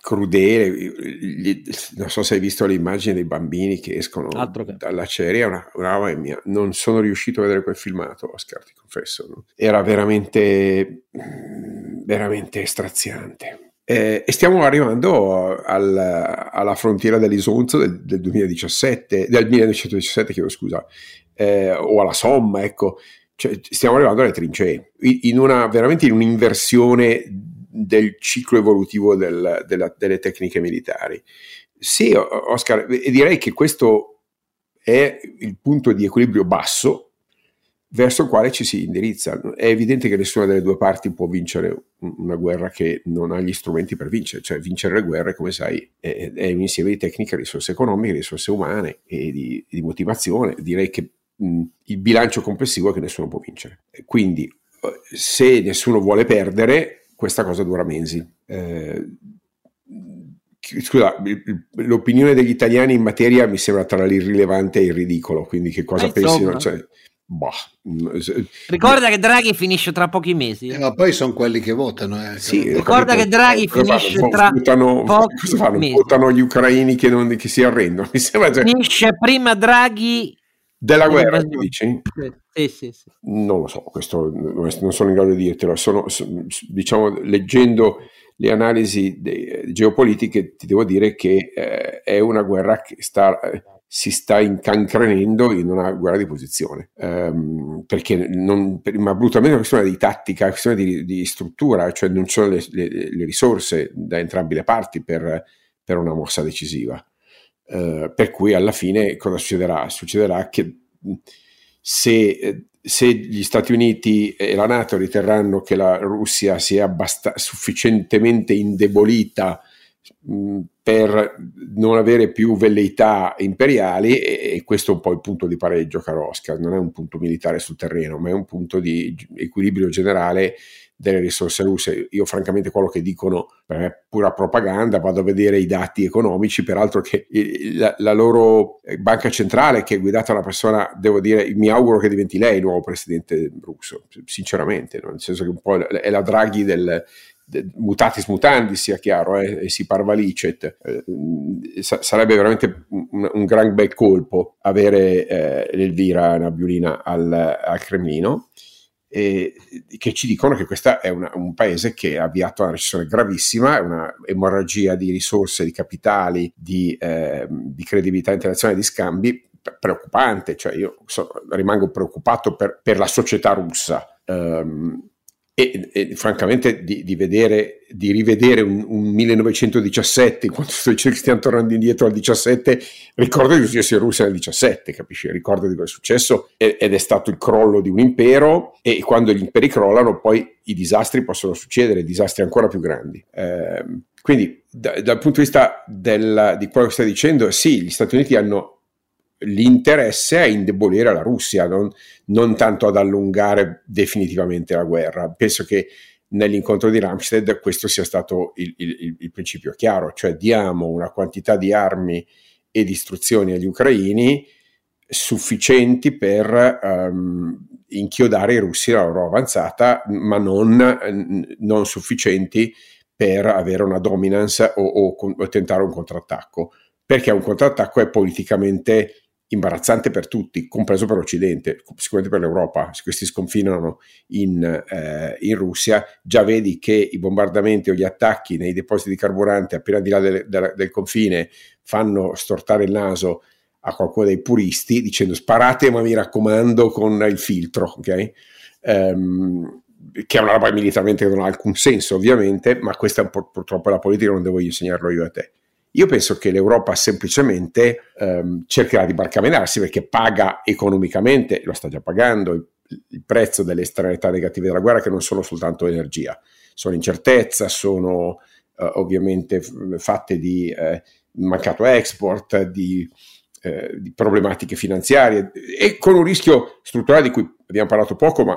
Speaker 3: crudele, non so se hai visto le immagini dei bambini che escono che... dalla ceria, una, una mia, non sono riuscito a vedere quel filmato, Oscar, ti confesso, no? era veramente, veramente straziante. Eh, e stiamo arrivando al, alla frontiera dell'Isonzo del, del 2017, del 1917, chiedo scusa, eh, o alla somma, ecco, cioè, stiamo arrivando alle trincee, in una, veramente in un'inversione del ciclo evolutivo del, della, delle tecniche militari. Sì, Oscar, e direi che questo è il punto di equilibrio basso verso il quale ci si indirizza. È evidente che nessuna delle due parti può vincere una guerra che non ha gli strumenti per vincere, cioè vincere le guerre, come sai, è, è un insieme di tecniche, risorse economiche, risorse umane e di, di motivazione. Direi che mh, il bilancio complessivo è che nessuno può vincere. Quindi eh, se nessuno vuole perdere, questa cosa dura mesi. Eh, scusa, l'opinione degli italiani in materia mi sembra tra l'irrilevante e il ridicolo, quindi che cosa eh, pensino? Cioè, boh.
Speaker 1: Ricorda che Draghi finisce tra pochi mesi.
Speaker 2: Eh, ma poi sono quelli che votano. Eh,
Speaker 1: sì, ricorda che Draghi finisce fanno? tra votano, pochi mesi.
Speaker 3: Votano gli ucraini che, non, che si arrendono. Mi
Speaker 1: sembra, cioè... Finisce prima Draghi
Speaker 3: della guerra, tu dici?
Speaker 1: Sì, sì, sì.
Speaker 3: Non lo so, questo non sono in grado di dirtelo. Sono, diciamo, leggendo le analisi geopolitiche, ti devo dire che eh, è una guerra che sta, si sta incancrenendo in una guerra di posizione. Um, perché non, per, ma brutalmente è una questione di tattica, è una questione di, di, struttura, cioè non ci sono le, le, le, risorse da entrambe le parti per, per una mossa decisiva. Eh, per cui alla fine cosa succederà? Succederà che se, se, gli Stati Uniti e la Nato riterranno che la Russia sia abbast- sufficientemente indebolita mh, per non avere più velleità imperiali, e, e, questo è un po' il punto di pareggio, caro Oscar, non è un punto militare sul terreno, ma è un punto di equilibrio generale delle risorse russe. Io francamente quello che dicono è pura propaganda, vado a vedere i dati economici, peraltro che la, la loro banca centrale che è guidata da una persona, devo dire, mi auguro che diventi lei il nuovo presidente russo, sinceramente, no? nel senso che un po' è la Draghi del, mutatis mutandis sia chiaro eh, e si parva licet eh, sarebbe veramente un, un, gran bel colpo avere eh, l'Elvira Nabiulina al, al Cremlino eh, che ci dicono che questo è una, un paese che ha avviato una recessione gravissima, una emorragia di risorse, di capitali, di, eh, di credibilità internazionale, di scambi preoccupante, cioè io so, rimango preoccupato per, per, la società russa. Um, e, e, francamente di, di, vedere, di rivedere un, un 1917 quando stiamo tornando indietro al 17 ricordo di successo in Russia nel 17 capisci? ricordo di cosa è successo ed è stato il crollo di un impero e quando gli imperi crollano poi i disastri possono succedere disastri ancora più grandi eh, quindi da, dal punto di vista del, di quello che stai dicendo sì gli Stati Uniti hanno l'interesse a indebolire la Russia, non, non, tanto ad allungare definitivamente la guerra. Penso che nell'incontro di Ramstead questo sia stato il, il, il principio chiaro, cioè diamo una quantità di armi e di istruzioni agli ucraini sufficienti per um, inchiodare i russi alla loro avanzata, ma non, non sufficienti per avere una dominance o, o, o, tentare un contrattacco, perché un contrattacco è politicamente imbarazzante per tutti, compreso per l'Occidente, sicuramente per l'Europa, se questi sconfinano in, eh, in, Russia, già vedi che i bombardamenti o gli attacchi nei depositi di carburante appena di là del, del, del confine fanno stortare il naso a qualcuno dei puristi dicendo sparate ma mi raccomando con il filtro, ok? Um, che è una roba militarmente che non ha alcun senso ovviamente, ma questa è po' purtroppo la politica, non devo insegnarlo io a te. Io penso che l'Europa semplicemente um, cercherà di barcamenarsi perché paga economicamente, lo sta già pagando, il, il prezzo delle esternalità negative della guerra che non sono soltanto energia, sono incertezza, sono uh, ovviamente fatte di uh, mancato export, di eh, di problematiche finanziarie e con un rischio strutturale di cui abbiamo parlato poco, ma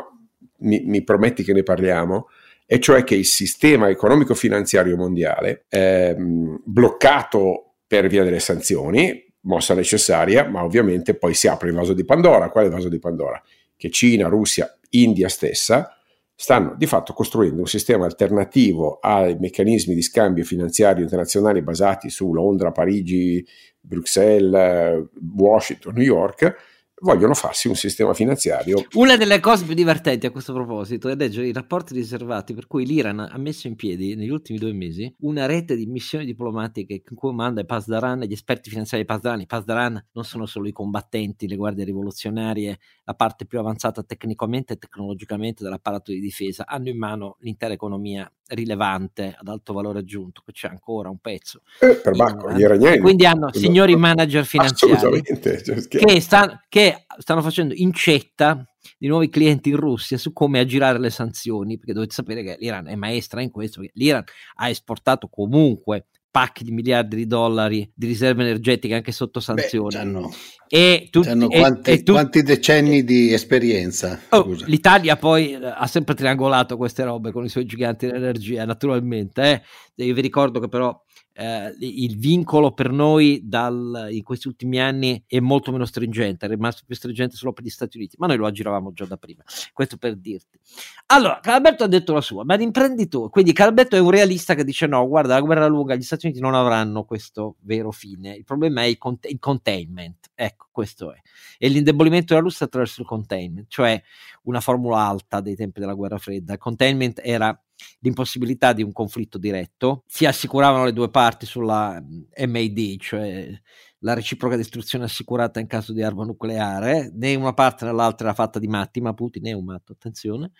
Speaker 3: mi, mi prometti che ne parliamo, e cioè che il sistema economico-finanziario mondiale è bloccato per via delle sanzioni, mossa necessaria, ma ovviamente poi si apre il vaso di Pandora. Qual è il vaso di Pandora? Che Cina, Russia, India stessa stanno di fatto costruendo un sistema alternativo ai meccanismi di scambio finanziario internazionali basati su Londra, Parigi, Bruxelles, Washington, New York, vogliono farsi un sistema finanziario.
Speaker 1: Una delle cose più divertenti a questo proposito è leggere i rapporti riservati per cui l'Iran ha messo in piedi negli ultimi due mesi una rete di missioni diplomatiche che comanda Pasdaran, gli esperti finanziari Pasdaran. I Pasdaran non sono solo i combattenti, le guardie rivoluzionarie, la parte più avanzata tecnicamente e tecnologicamente dell'apparato di difesa, hanno in mano l'intera economia rilevante ad alto valore aggiunto, che c'è ancora un pezzo.
Speaker 3: Eh, per Bacco, gli iraniani.
Speaker 1: Quindi hanno signori manager finanziari cioè, che, sta, che stanno facendo incetta di nuovi clienti in Russia su come aggirare le sanzioni, perché dovete sapere che l'Iran è maestra in questo, l'Iran ha esportato comunque pacchi di miliardi di dollari di riserve energetiche anche sotto sanzioni.
Speaker 2: Beh, e, tu, e, quanti, e tu, quanti, decenni di esperienza?
Speaker 1: Oh, L'Italia poi eh, ha sempre triangolato queste robe con i suoi giganti dell'energia, naturalmente. Eh. Io vi ricordo che però eh, il vincolo per noi dal, in questi ultimi anni è molto meno stringente, è rimasto più stringente solo per gli Stati Uniti, ma noi lo aggiravamo già da prima. Questo per dirti. Allora, Calberto ha detto la sua, ma l'imprenditore, quindi Calberto è un realista che dice no, guarda, la guerra lunga, gli Stati Uniti non avranno questo vero fine, il problema è il, cont- il containment, ecco, questo è. E l'indebolimento della Russia attraverso il containment, cioè una formula alta dei tempi della guerra fredda. Il containment era l'impossibilità di un conflitto diretto, si assicuravano le due parti sulla MAD, cioè la reciproca distruzione assicurata in caso di arma nucleare, né una parte né l'altra era fatta di matti, ma Putin è un matto, attenzione,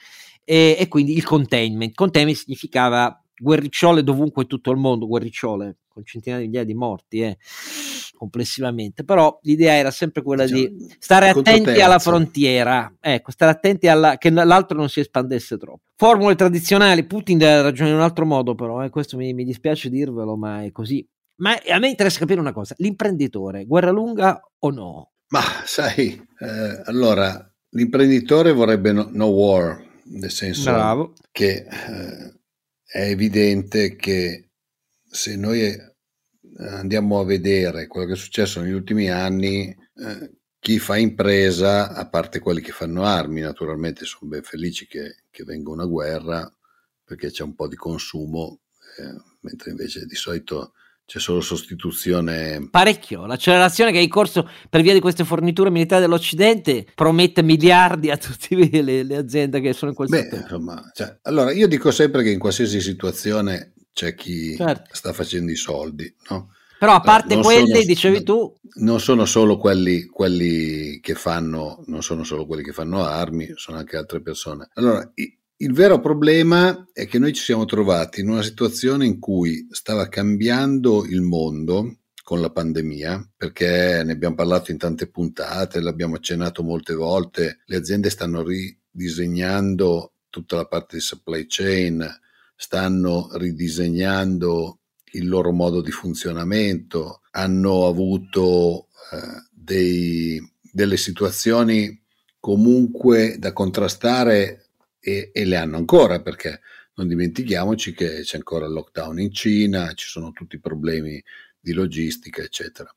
Speaker 1: e, e quindi il containment. Containment significava guerricciole dovunque in tutto il mondo, guerricciole con centinaia di migliaia di morti eh, complessivamente, però l'idea era sempre quella diciamo, di stare attenti alla frontiera, ecco, stare attenti alla, che l'altro non si espandesse troppo. Formule tradizionali, Putin ragiona in un altro modo però, eh, questo mi, mi dispiace dirvelo, ma è così. Ma a me interessa capire una cosa, l'imprenditore, guerra lunga o no?
Speaker 2: Ma sai, eh, allora, l'imprenditore vorrebbe no, no, war, nel senso Bravo. che eh, è evidente che se noi andiamo a vedere quello che è successo negli ultimi anni, eh, chi fa impresa, a parte quelli che fanno armi, naturalmente sono ben felici che, che venga una guerra perché c'è un po' di consumo, eh, mentre invece di solito c'è solo sostituzione.
Speaker 1: Parecchio. L'accelerazione che è in corso per via di queste forniture militari dell'Occidente promette miliardi a tutte le, le aziende che sono in quel
Speaker 2: Beh, settore. Insomma, cioè, allora, io dico sempre che in qualsiasi situazione c'è chi certo. sta facendo i soldi, no?
Speaker 1: Però a parte non quelli, sono, dicevi tu...
Speaker 2: Non sono solo quelli, quelli, che fanno, non sono solo quelli che fanno armi, sono anche altre persone. Allora, il vero problema è che noi ci siamo trovati in una situazione in cui stava cambiando il mondo con la pandemia, perché ne abbiamo parlato in tante puntate, l'abbiamo accennato molte volte, le aziende stanno ridisegnando tutta la parte di supply chain, stanno ridisegnando il loro modo di funzionamento, hanno avuto eh, dei, delle situazioni comunque da contrastare e, e le hanno ancora perché non dimentichiamoci che c'è ancora il lockdown in Cina, ci sono tutti i problemi di logistica, eccetera.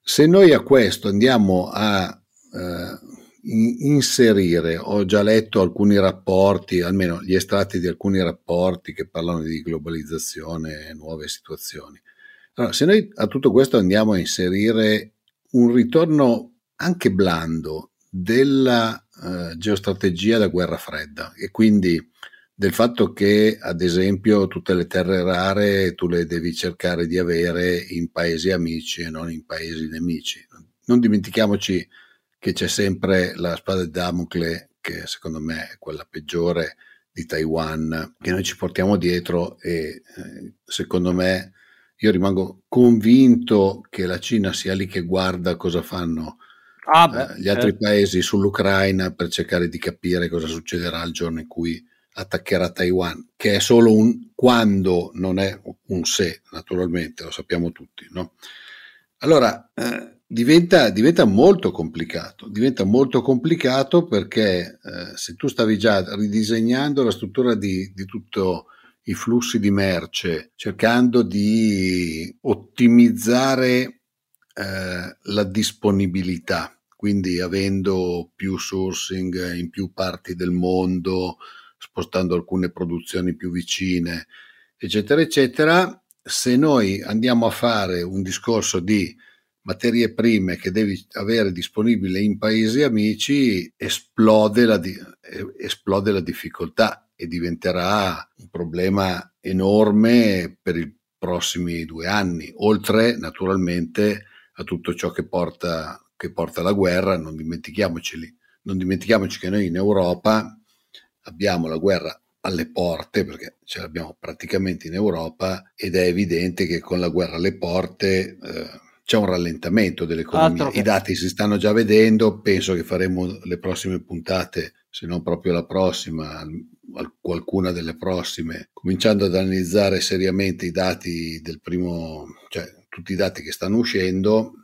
Speaker 2: Se noi a questo andiamo a eh, inserire, ho già letto alcuni rapporti, almeno gli estratti di alcuni rapporti che parlano di globalizzazione e nuove situazioni. Allora, se noi a tutto questo andiamo a inserire un ritorno anche blando della uh, geostrategia da guerra fredda e quindi del fatto che ad esempio tutte le terre rare tu le devi cercare di avere in paesi amici e non in paesi nemici. Non dimentichiamoci che c'è sempre la spada di Damocle, che secondo me è quella peggiore di Taiwan, che noi ci portiamo dietro e eh, secondo me io rimango convinto che la Cina sia lì che guarda cosa fanno ah beh, eh, gli altri eh. paesi sull'Ucraina per cercare di capire cosa succederà il giorno in cui attaccherà Taiwan, che è solo un quando, non è un se, naturalmente, lo sappiamo tutti. No? Allora, eh, diventa, diventa, molto complicato. Diventa molto complicato perché eh, se tu stavi già ridisegnando la struttura di, di tutti i flussi di merce, cercando di ottimizzare eh, la disponibilità, quindi avendo più sourcing in più parti del mondo, spostando alcune produzioni più vicine, eccetera, eccetera. Se noi andiamo a fare un discorso di materie prime che devi avere disponibili in paesi amici, esplode la, esplode la difficoltà e diventerà un problema enorme per i prossimi due anni, oltre naturalmente a tutto ciò che porta, che porta la guerra, non dimentichiamoci, non dimentichiamoci che noi in Europa abbiamo la guerra alle porte, perché ce l'abbiamo praticamente in Europa, ed è evidente che con la guerra alle porte eh, c'è un rallentamento dell'economia. I dati si stanno già vedendo, penso che faremo le prossime puntate, se non proprio la prossima, qualcuna delle prossime, cominciando ad analizzare seriamente i dati del primo, cioè tutti i dati che stanno uscendo,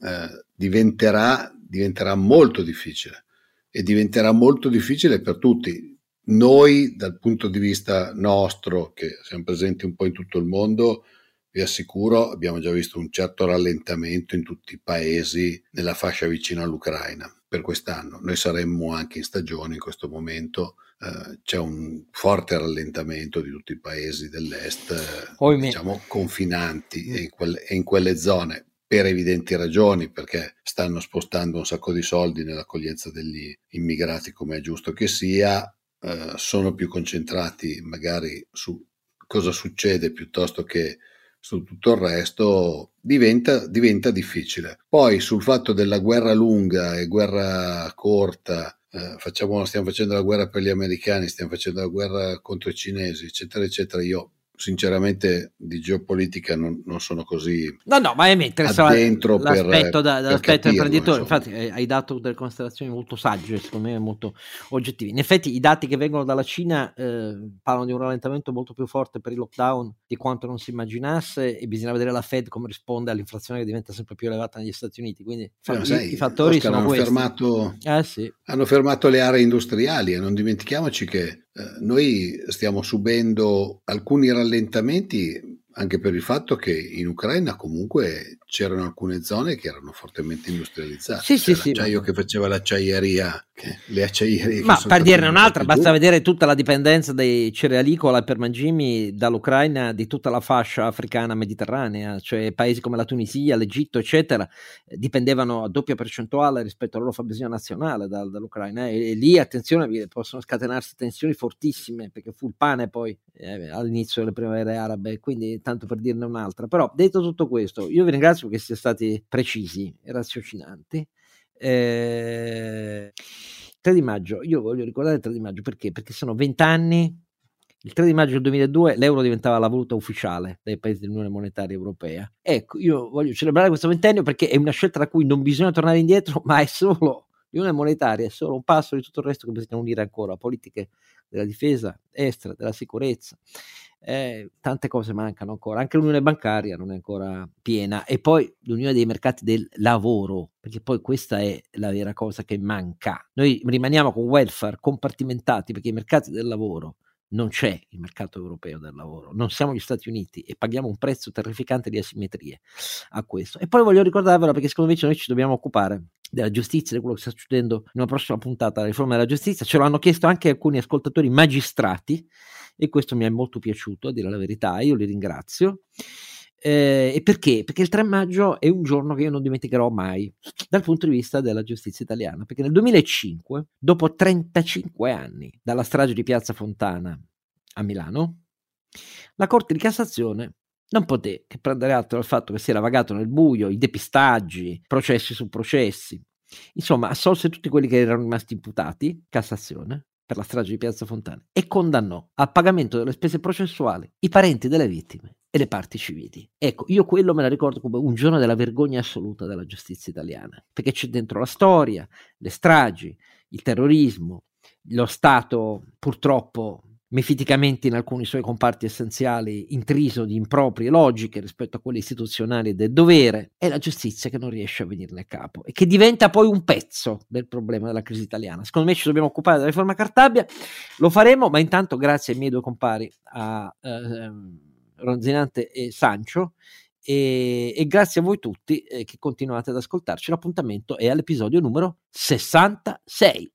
Speaker 2: eh, diventerà, diventerà molto difficile e diventerà molto difficile per tutti. Noi, dal punto di vista nostro, che siamo presenti un po' in tutto il mondo, vi assicuro, abbiamo già visto un certo rallentamento in tutti i paesi nella fascia vicina all'Ucraina per quest'anno. Noi saremmo anche in stagione in questo momento. Eh, c'è un forte rallentamento di tutti i paesi dell'est, eh, diciamo confinanti mm. e in, quelle, e in quelle zone per evidenti ragioni, perché stanno spostando un sacco di soldi nell'accoglienza degli immigrati, come è giusto che sia, eh, sono più concentrati magari su cosa succede piuttosto che su tutto il resto diventa, diventa difficile. Poi sul fatto della guerra lunga e guerra corta, eh, facciamo, stiamo facendo la guerra per gli americani, stiamo facendo la guerra contro i cinesi, eccetera, eccetera. Io sinceramente di geopolitica non, non, sono così
Speaker 1: no no ma mi interessa
Speaker 2: dentro
Speaker 1: l'aspetto, da, l'aspetto imprenditore infatti eh, hai dato delle considerazioni molto sagge secondo me molto oggettive. In effetti i dati che vengono dalla Cina eh, parlano di un rallentamento molto più forte per il lockdown di quanto non si immaginasse e bisogna vedere la Fed come risponde all'inflazione che diventa sempre più elevata negli Stati Uniti. Quindi
Speaker 2: fa, sai, i, fattori Oscar, sono hanno questi. fermato,
Speaker 1: eh, sì.
Speaker 2: hanno fermato le aree industriali e non dimentichiamoci che eh, noi stiamo subendo alcuni rallentamenti anche per il fatto che in Ucraina comunque c'erano alcune zone che erano fortemente industrializzate.
Speaker 1: Sì, cioè sì,
Speaker 2: l'acciaio
Speaker 1: sì.
Speaker 2: che faceva l'acciaieria, le acciaierie.
Speaker 1: Ma per dirne un'altra, basta giù. vedere tutta la dipendenza dei cerealicola per mangimi dall'Ucraina di tutta la fascia africana mediterranea, cioè paesi come la Tunisia, l'Egitto, eccetera, dipendevano a doppia percentuale rispetto alla loro fabbisogno nazionale da, dall'Ucraina. E, e, lì, attenzione, possono scatenarsi tensioni fortissime perché fu il pane poi eh, all'inizio delle primavere arabe, quindi tanto per dirne un'altra. Però detto tutto questo, io vi ringrazio che siete stati precisi e raziocinanti. Eh, 3 di maggio, io voglio ricordare il 3 di maggio perché? Perché sono 20 anni. Il 3 di maggio del 2002 l'euro diventava la valuta ufficiale dei paesi dell'Unione Monetaria Europea. Ecco, io voglio celebrare questo ventennio perché è una scelta da cui non bisogna tornare indietro, ma è solo l'Unione Monetaria, è solo un passo di tutto il resto che bisogna unire ancora, politiche della difesa estera, della sicurezza, eh, tante cose mancano ancora, anche l'unione bancaria non è ancora piena e poi l'unione dei mercati del lavoro, perché poi questa è la vera cosa che manca. Noi rimaniamo con welfare compartimentati perché i mercati del lavoro non c'è il mercato europeo del lavoro, non siamo gli Stati Uniti e paghiamo un prezzo terrificante di asimmetrie a questo. E poi voglio ricordarvelo perché secondo me noi ci dobbiamo occupare della giustizia, di quello che sta succedendo in una prossima puntata, la riforma della giustizia. Ce lo hanno chiesto anche alcuni ascoltatori magistrati e questo mi è molto piaciuto, a dire la verità, io li ringrazio. Eh, e perché? Perché il 3 maggio è un giorno che io non dimenticherò mai dal punto di vista della giustizia italiana, perché nel 2005, dopo 35 anni dalla strage di Piazza Fontana a Milano, la Corte di Cassazione non poté che prendere atto del fatto che si era vagato nel buio, i depistaggi, processi su processi. Insomma, assolse tutti quelli che erano rimasti imputati, Cassazione, per la strage di Piazza Fontana, e condannò al pagamento delle spese processuali i parenti delle vittime e le parti civili. Ecco, io quello me la ricordo come un giorno della vergogna assoluta della giustizia italiana, perché c'è dentro la storia, le stragi, il terrorismo, lo Stato purtroppo mefiticamente in alcuni suoi comparti essenziali intriso di improprie logiche rispetto a quelle istituzionali del dovere, è la giustizia che non riesce a venirne a capo e che diventa poi un pezzo del problema della crisi italiana. Secondo me ci dobbiamo occupare della riforma Cartabia, lo faremo, ma intanto grazie ai miei due compari, a eh, Ronzinante e Sancio, e, e, grazie a voi tutti eh, che continuate ad ascoltarci. L'appuntamento è all'episodio numero 66.